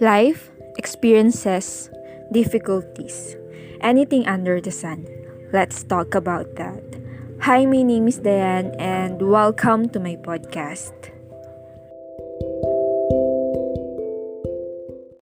Life, experiences, difficulties, anything under the sun. Let's talk about that. Hi, my name is Diane and welcome to my podcast.